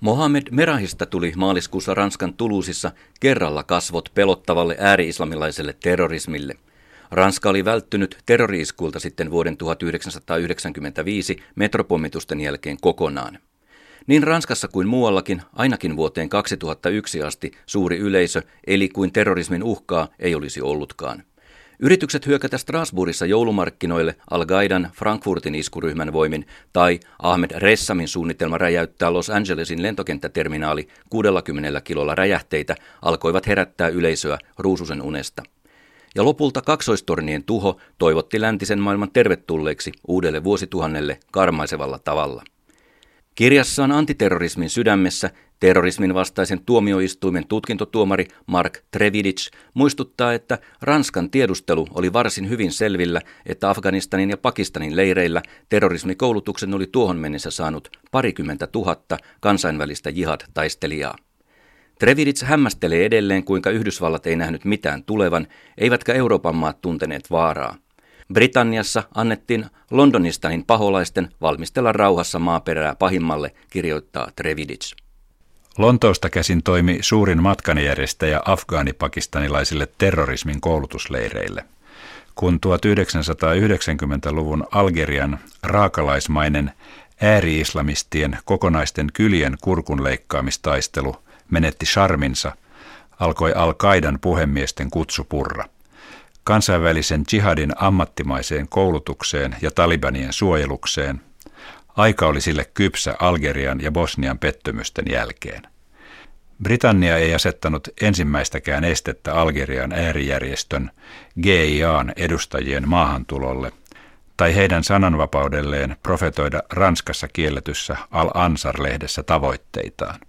Mohamed Merahista tuli maaliskuussa Ranskan Tuluusissa kerralla kasvot pelottavalle ääri-islamilaiselle terrorismille. Ranska oli välttynyt terroriiskulta sitten vuoden 1995 metropommitusten jälkeen kokonaan. Niin Ranskassa kuin muuallakin, ainakin vuoteen 2001 asti, suuri yleisö, eli kuin terrorismin uhkaa, ei olisi ollutkaan. Yritykset hyökätä Strasbourgissa joulumarkkinoille Al-Gaidan Frankfurtin iskuryhmän voimin tai Ahmed Ressamin suunnitelma räjäyttää Los Angelesin lentokenttäterminaali 60 kilolla räjähteitä alkoivat herättää yleisöä ruususen unesta. Ja lopulta kaksoistornien tuho toivotti läntisen maailman tervetulleeksi uudelle vuosituhannelle karmaisevalla tavalla. Kirjassaan antiterrorismin sydämessä terrorismin vastaisen tuomioistuimen tutkintotuomari Mark Trevidic muistuttaa, että Ranskan tiedustelu oli varsin hyvin selvillä, että Afganistanin ja Pakistanin leireillä terrorismikoulutuksen oli tuohon mennessä saanut parikymmentä tuhatta kansainvälistä jihad-taistelijaa. Trevidic hämmästelee edelleen, kuinka Yhdysvallat ei nähnyt mitään tulevan, eivätkä Euroopan maat tunteneet vaaraa. Britanniassa annettiin Londonistanin paholaisten valmistella rauhassa maaperää pahimmalle, kirjoittaa Trevidic. Lontoosta käsin toimi suurin matkanjärjestäjä afgaanipakistanilaisille terrorismin koulutusleireille. Kun 1990-luvun Algerian raakalaismainen ääri-islamistien kokonaisten kylien kurkunleikkaamistaistelu menetti charminsa, alkoi Al-Qaidan puhemiesten kutsu purra – kansainvälisen jihadin ammattimaiseen koulutukseen ja talibanien suojelukseen. Aika oli sille kypsä Algerian ja Bosnian pettymysten jälkeen. Britannia ei asettanut ensimmäistäkään estettä Algerian äärijärjestön GIAn edustajien maahantulolle tai heidän sananvapaudelleen profetoida Ranskassa kielletyssä Al-Ansar-lehdessä tavoitteitaan.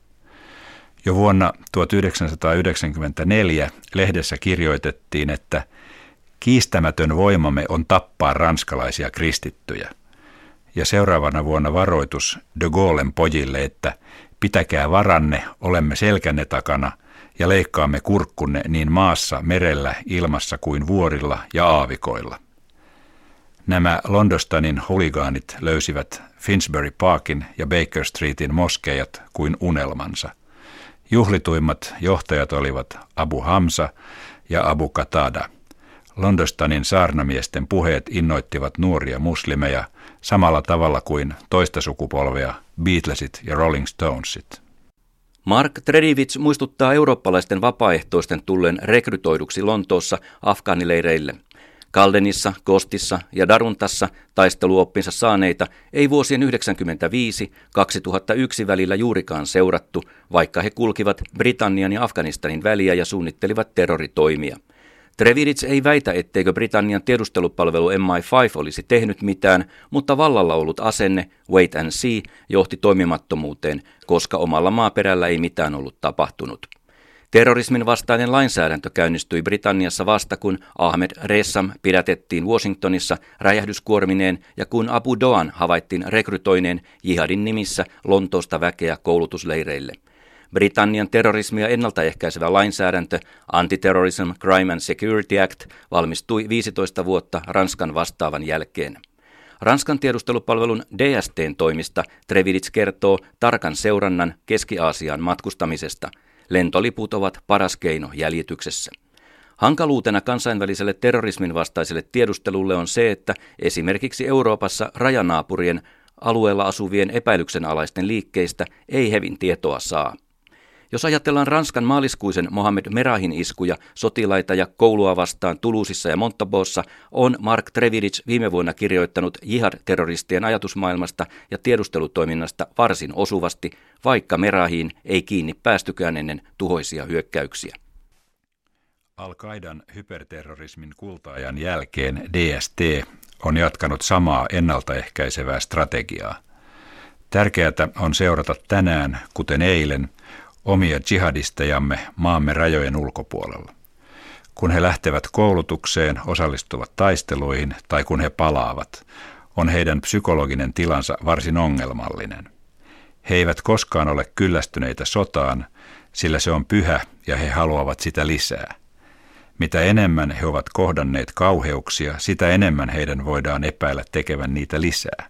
Jo vuonna 1994 lehdessä kirjoitettiin, että – Kiistämätön voimamme on tappaa ranskalaisia kristittyjä. Ja seuraavana vuonna varoitus de Gaullen pojille, että pitäkää varanne, olemme selkänne takana ja leikkaamme kurkkunne niin maassa, merellä, ilmassa kuin vuorilla ja aavikoilla. Nämä Londostanin huligaanit löysivät Finsbury Parkin ja Baker Streetin moskeijat kuin unelmansa. Juhlituimmat johtajat olivat Abu Hamza ja Abu Qatada – Londostanin saarnamiesten puheet innoittivat nuoria muslimeja samalla tavalla kuin toista sukupolvea Beatlesit ja Rolling Stonesit. Mark Tredivits muistuttaa eurooppalaisten vapaaehtoisten tulleen rekrytoiduksi Lontoossa afgaanileireille. Kaldenissa, Kostissa ja Daruntassa taisteluoppinsa saaneita ei vuosien 1995-2001 välillä juurikaan seurattu, vaikka he kulkivat Britannian ja Afganistanin väliä ja suunnittelivat terroritoimia – Trevidic ei väitä, etteikö Britannian tiedustelupalvelu MI5 olisi tehnyt mitään, mutta vallalla ollut asenne wait and see johti toimimattomuuteen, koska omalla maaperällä ei mitään ollut tapahtunut. Terrorismin vastainen lainsäädäntö käynnistyi Britanniassa vasta, kun Ahmed Ressam pidätettiin Washingtonissa räjähdyskuormineen ja kun Abu Doan havaittiin rekrytoineen jihadin nimissä Lontoosta väkeä koulutusleireille – Britannian terrorismia ennaltaehkäisevä lainsäädäntö Anti-Terrorism Crime and Security Act valmistui 15 vuotta Ranskan vastaavan jälkeen. Ranskan tiedustelupalvelun DSTn toimista Trevidits kertoo tarkan seurannan Keski-Aasiaan matkustamisesta. Lentoliput ovat paras keino jäljityksessä. Hankaluutena kansainväliselle terrorismin vastaiselle tiedustelulle on se, että esimerkiksi Euroopassa rajanaapurien alueella asuvien epäilyksenalaisten liikkeistä ei hevin tietoa saa. Jos ajatellaan Ranskan maaliskuisen Mohamed Merahin iskuja, sotilaita ja koulua vastaan Tulusissa ja Montaboossa, on Mark Trevidic viime vuonna kirjoittanut jihad-terroristien ajatusmaailmasta ja tiedustelutoiminnasta varsin osuvasti, vaikka Merahiin ei kiinni päästykään ennen tuhoisia hyökkäyksiä. Al-Qaidan hyperterrorismin kultaajan jälkeen DST on jatkanut samaa ennaltaehkäisevää strategiaa. Tärkeää on seurata tänään, kuten eilen, omia jihadistejamme maamme rajojen ulkopuolella. Kun he lähtevät koulutukseen, osallistuvat taisteluihin tai kun he palaavat, on heidän psykologinen tilansa varsin ongelmallinen. He eivät koskaan ole kyllästyneitä sotaan, sillä se on pyhä ja he haluavat sitä lisää. Mitä enemmän he ovat kohdanneet kauheuksia, sitä enemmän heidän voidaan epäillä tekevän niitä lisää.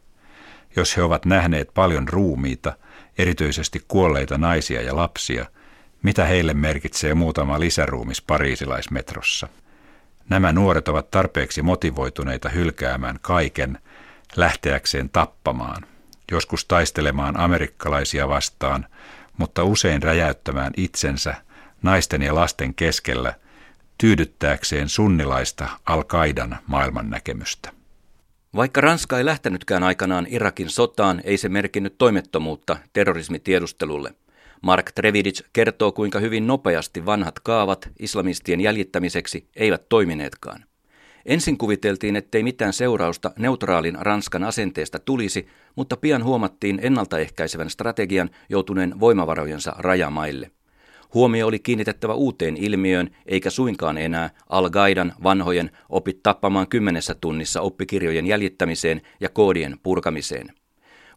Jos he ovat nähneet paljon ruumiita, erityisesti kuolleita naisia ja lapsia, mitä heille merkitsee muutama lisäruumis pariisilaismetrossa. Nämä nuoret ovat tarpeeksi motivoituneita hylkäämään kaiken, lähteäkseen tappamaan, joskus taistelemaan amerikkalaisia vastaan, mutta usein räjäyttämään itsensä naisten ja lasten keskellä tyydyttääkseen sunnilaista Al-Qaidan maailmannäkemystä. Vaikka Ranska ei lähtenytkään aikanaan Irakin sotaan, ei se merkinnyt toimettomuutta terrorismitiedustelulle. Mark Trevidic kertoo, kuinka hyvin nopeasti vanhat kaavat islamistien jäljittämiseksi eivät toimineetkaan. Ensin kuviteltiin, ettei mitään seurausta neutraalin Ranskan asenteesta tulisi, mutta pian huomattiin ennaltaehkäisevän strategian joutuneen voimavarojensa rajamaille. Huomio oli kiinnitettävä uuteen ilmiöön, eikä suinkaan enää Al-Gaidan vanhojen opit tappamaan kymmenessä tunnissa oppikirjojen jäljittämiseen ja koodien purkamiseen.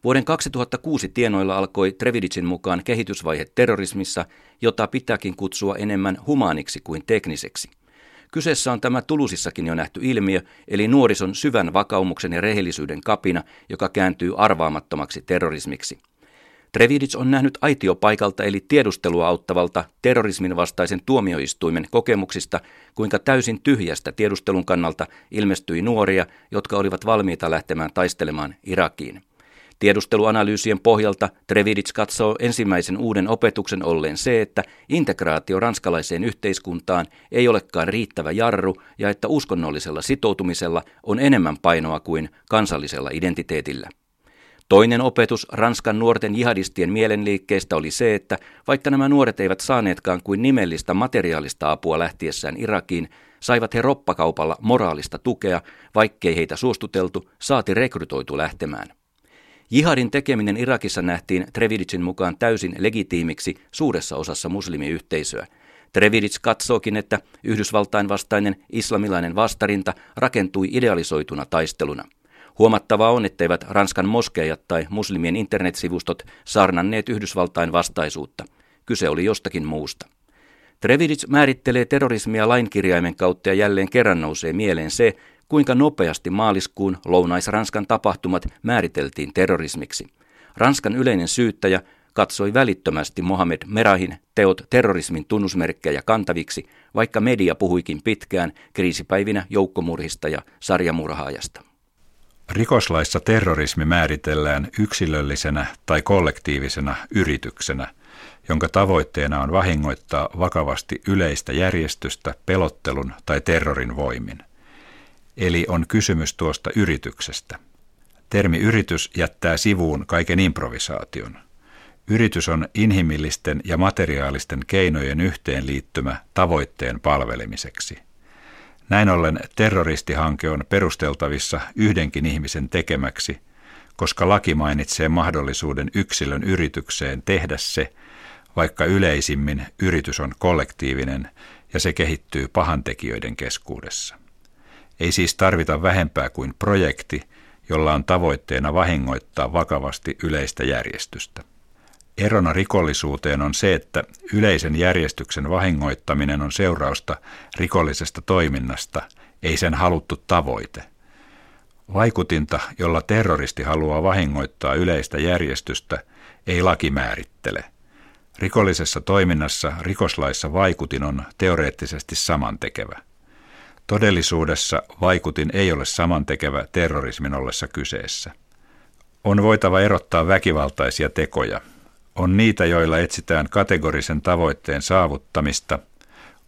Vuoden 2006 tienoilla alkoi Trevidicin mukaan kehitysvaihe terrorismissa, jota pitääkin kutsua enemmän humaaniksi kuin tekniseksi. Kyseessä on tämä Tulusissakin jo nähty ilmiö, eli nuorison syvän vakaumuksen ja rehellisyyden kapina, joka kääntyy arvaamattomaksi terrorismiksi. Trevidic on nähnyt aitiopaikalta eli tiedustelua auttavalta terrorismin vastaisen tuomioistuimen kokemuksista, kuinka täysin tyhjästä tiedustelun kannalta ilmestyi nuoria, jotka olivat valmiita lähtemään taistelemaan Irakiin. Tiedusteluanalyysien pohjalta Trevidic katsoo ensimmäisen uuden opetuksen olleen se, että integraatio ranskalaiseen yhteiskuntaan ei olekaan riittävä jarru ja että uskonnollisella sitoutumisella on enemmän painoa kuin kansallisella identiteetillä. Toinen opetus Ranskan nuorten jihadistien mielenliikkeestä oli se, että vaikka nämä nuoret eivät saaneetkaan kuin nimellistä materiaalista apua lähtiessään Irakiin, saivat he roppakaupalla moraalista tukea, vaikkei heitä suostuteltu, saati rekrytoitu lähtemään. Jihadin tekeminen Irakissa nähtiin Trevidicin mukaan täysin legitiimiksi suuressa osassa muslimiyhteisöä. Trevidic katsookin, että Yhdysvaltain vastainen islamilainen vastarinta rakentui idealisoituna taisteluna. Huomattavaa on, etteivät Ranskan moskeijat tai muslimien internetsivustot saarnanneet Yhdysvaltain vastaisuutta. Kyse oli jostakin muusta. Trevidic määrittelee terrorismia lainkirjaimen kautta ja jälleen kerran nousee mieleen se, kuinka nopeasti maaliskuun Lounais-Ranskan tapahtumat määriteltiin terrorismiksi. Ranskan yleinen syyttäjä katsoi välittömästi Mohamed Merahin teot terrorismin tunnusmerkkejä kantaviksi, vaikka media puhuikin pitkään kriisipäivinä joukkomurhista ja sarjamurhaajasta. Rikoslaissa terrorismi määritellään yksilöllisenä tai kollektiivisena yrityksenä, jonka tavoitteena on vahingoittaa vakavasti yleistä järjestystä pelottelun tai terrorin voimin – Eli on kysymys tuosta yrityksestä. Termi yritys jättää sivuun kaiken improvisaation. Yritys on inhimillisten ja materiaalisten keinojen yhteenliittymä tavoitteen palvelemiseksi. Näin ollen terroristihanke on perusteltavissa yhdenkin ihmisen tekemäksi, koska laki mainitsee mahdollisuuden yksilön yritykseen tehdä se, vaikka yleisimmin yritys on kollektiivinen ja se kehittyy pahantekijöiden keskuudessa. Ei siis tarvita vähempää kuin projekti, jolla on tavoitteena vahingoittaa vakavasti yleistä järjestystä. Erona rikollisuuteen on se, että yleisen järjestyksen vahingoittaminen on seurausta rikollisesta toiminnasta, ei sen haluttu tavoite. Vaikutinta, jolla terroristi haluaa vahingoittaa yleistä järjestystä, ei laki määrittele. Rikollisessa toiminnassa rikoslaissa vaikutin on teoreettisesti samantekevä. Todellisuudessa vaikutin ei ole samantekevä terrorismin ollessa kyseessä. On voitava erottaa väkivaltaisia tekoja. On niitä, joilla etsitään kategorisen tavoitteen saavuttamista.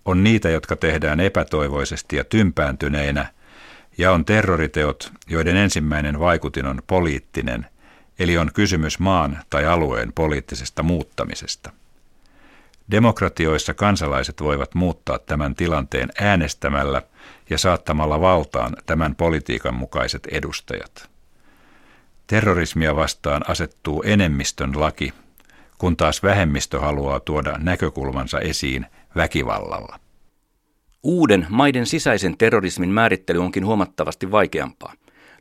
On niitä, jotka tehdään epätoivoisesti ja tympääntyneinä. Ja on terroriteot, joiden ensimmäinen vaikutin on poliittinen, eli on kysymys maan tai alueen poliittisesta muuttamisesta. Demokratioissa kansalaiset voivat muuttaa tämän tilanteen äänestämällä ja saattamalla valtaan tämän politiikan mukaiset edustajat. Terrorismia vastaan asettuu enemmistön laki, kun taas vähemmistö haluaa tuoda näkökulmansa esiin väkivallalla. Uuden maiden sisäisen terrorismin määrittely onkin huomattavasti vaikeampaa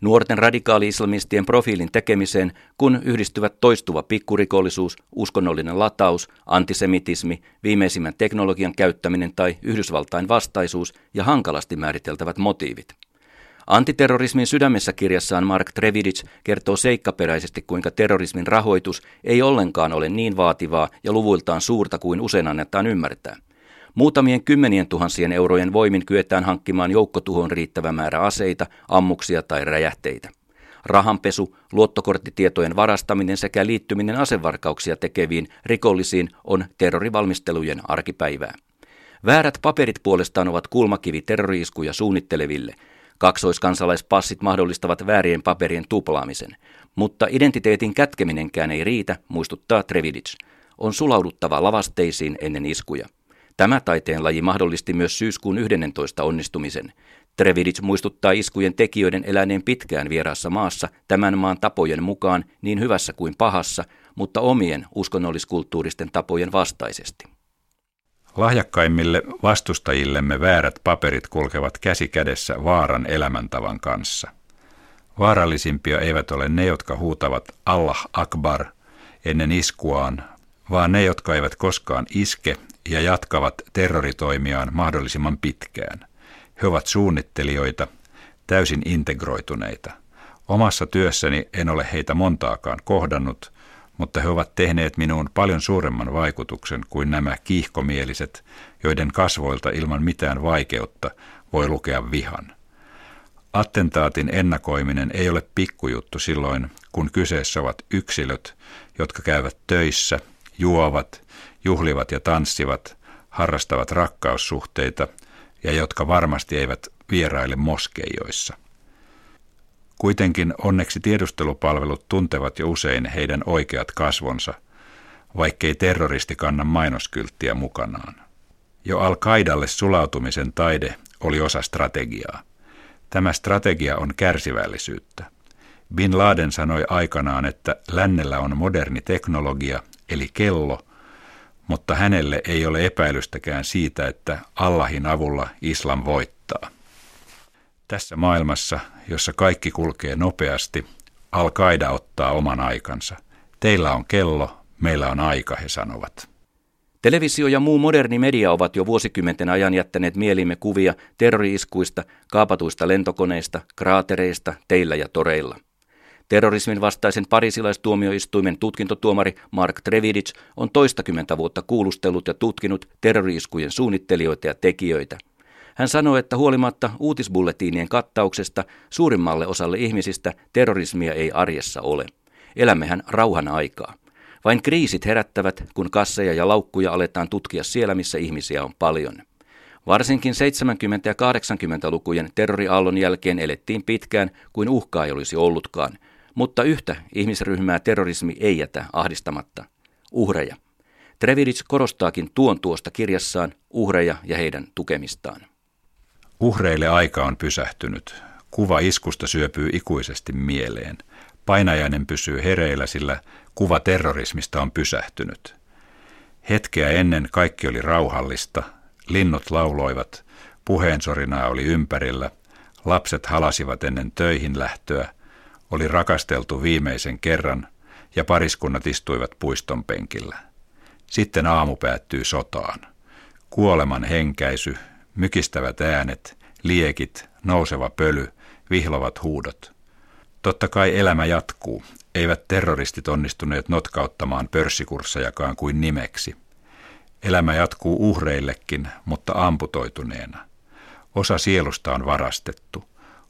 nuorten radikaali-islamistien profiilin tekemiseen, kun yhdistyvät toistuva pikkurikollisuus, uskonnollinen lataus, antisemitismi, viimeisimmän teknologian käyttäminen tai Yhdysvaltain vastaisuus ja hankalasti määriteltävät motiivit. Antiterrorismin sydämessä kirjassaan Mark Trevidic kertoo seikkaperäisesti, kuinka terrorismin rahoitus ei ollenkaan ole niin vaativaa ja luvuiltaan suurta kuin usein annetaan ymmärtää. Muutamien kymmenien tuhansien eurojen voimin kyetään hankkimaan joukkotuhon riittävä määrä aseita, ammuksia tai räjähteitä. Rahanpesu, luottokorttitietojen varastaminen sekä liittyminen asevarkauksia tekeviin rikollisiin on terrorivalmistelujen arkipäivää. Väärät paperit puolestaan ovat kulmakivi terroriiskuja suunnitteleville. Kaksoiskansalaispassit mahdollistavat väärien paperien tuplaamisen. Mutta identiteetin kätkeminenkään ei riitä, muistuttaa Trevidic. On sulauduttava lavasteisiin ennen iskuja. Tämä taiteen laji mahdollisti myös syyskuun 11 onnistumisen. Trevidic muistuttaa iskujen tekijöiden eläneen pitkään vieraassa maassa tämän maan tapojen mukaan niin hyvässä kuin pahassa, mutta omien uskonnolliskulttuuristen tapojen vastaisesti. Lahjakkaimmille vastustajillemme väärät paperit kulkevat käsi kädessä vaaran elämäntavan kanssa. Vaarallisimpia eivät ole ne, jotka huutavat Allah Akbar ennen iskuaan, vaan ne, jotka eivät koskaan iske ja jatkavat terroritoimiaan mahdollisimman pitkään. He ovat suunnittelijoita, täysin integroituneita. Omassa työssäni en ole heitä montaakaan kohdannut, mutta he ovat tehneet minuun paljon suuremman vaikutuksen kuin nämä kiihkomieliset, joiden kasvoilta ilman mitään vaikeutta voi lukea vihan. Attentaatin ennakoiminen ei ole pikkujuttu silloin, kun kyseessä ovat yksilöt, jotka käyvät töissä, juovat, juhlivat ja tanssivat, harrastavat rakkaussuhteita ja jotka varmasti eivät vieraile moskeijoissa. Kuitenkin onneksi tiedustelupalvelut tuntevat jo usein heidän oikeat kasvonsa, vaikkei terroristi kanna mainoskylttiä mukanaan. Jo Al-Qaidalle sulautumisen taide oli osa strategiaa. Tämä strategia on kärsivällisyyttä. Bin Laden sanoi aikanaan, että lännellä on moderni teknologia, eli kello, mutta hänelle ei ole epäilystäkään siitä, että Allahin avulla islam voittaa. Tässä maailmassa, jossa kaikki kulkee nopeasti, Al-Qaida ottaa oman aikansa. Teillä on kello, meillä on aika, he sanovat. Televisio ja muu moderni media ovat jo vuosikymmenten ajan jättäneet mielimme kuvia terroriiskuista, kaapatuista lentokoneista, kraatereista, teillä ja toreilla. Terrorismin vastaisen parisilaistuomioistuimen tutkintotuomari Mark Trevidic on toistakymmentä vuotta kuulustellut ja tutkinut terroriiskujen suunnittelijoita ja tekijöitä – hän sanoi, että huolimatta uutisbullettiinien kattauksesta suurimmalle osalle ihmisistä terrorismia ei arjessa ole. Elämmehän rauhan aikaa. Vain kriisit herättävät, kun kasseja ja laukkuja aletaan tutkia siellä, missä ihmisiä on paljon. Varsinkin 70- ja 80-lukujen terroriaallon jälkeen elettiin pitkään kuin uhkaa ei olisi ollutkaan, mutta yhtä ihmisryhmää terrorismi ei jätä ahdistamatta. Uhreja. Trevidic korostaakin tuon tuosta kirjassaan uhreja ja heidän tukemistaan. Uhreille aika on pysähtynyt. Kuva iskusta syöpyy ikuisesti mieleen. Painajainen pysyy hereillä, sillä kuva terrorismista on pysähtynyt. Hetkeä ennen kaikki oli rauhallista, linnut lauloivat, puheensorinaa oli ympärillä, lapset halasivat ennen töihin lähtöä, oli rakasteltu viimeisen kerran ja pariskunnat istuivat puiston penkillä. Sitten aamu päättyy sotaan. Kuoleman henkäisy mykistävät äänet, liekit, nouseva pöly, vihlovat huudot. Totta kai elämä jatkuu, eivät terroristit onnistuneet notkauttamaan pörssikurssejakaan kuin nimeksi. Elämä jatkuu uhreillekin, mutta amputoituneena. Osa sielusta on varastettu.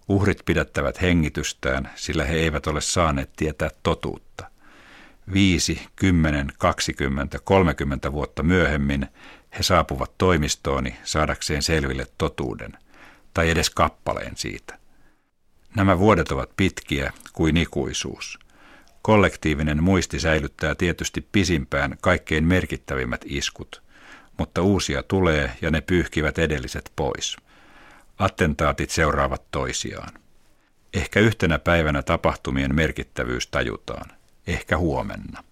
Uhrit pidättävät hengitystään, sillä he eivät ole saaneet tietää totuutta. Viisi, kymmenen, kaksikymmentä, kolmekymmentä vuotta myöhemmin he saapuvat toimistooni saadakseen selville totuuden, tai edes kappaleen siitä. Nämä vuodet ovat pitkiä kuin ikuisuus. Kollektiivinen muisti säilyttää tietysti pisimpään kaikkein merkittävimmät iskut, mutta uusia tulee ja ne pyyhkivät edelliset pois. Attentaatit seuraavat toisiaan. Ehkä yhtenä päivänä tapahtumien merkittävyys tajutaan, ehkä huomenna.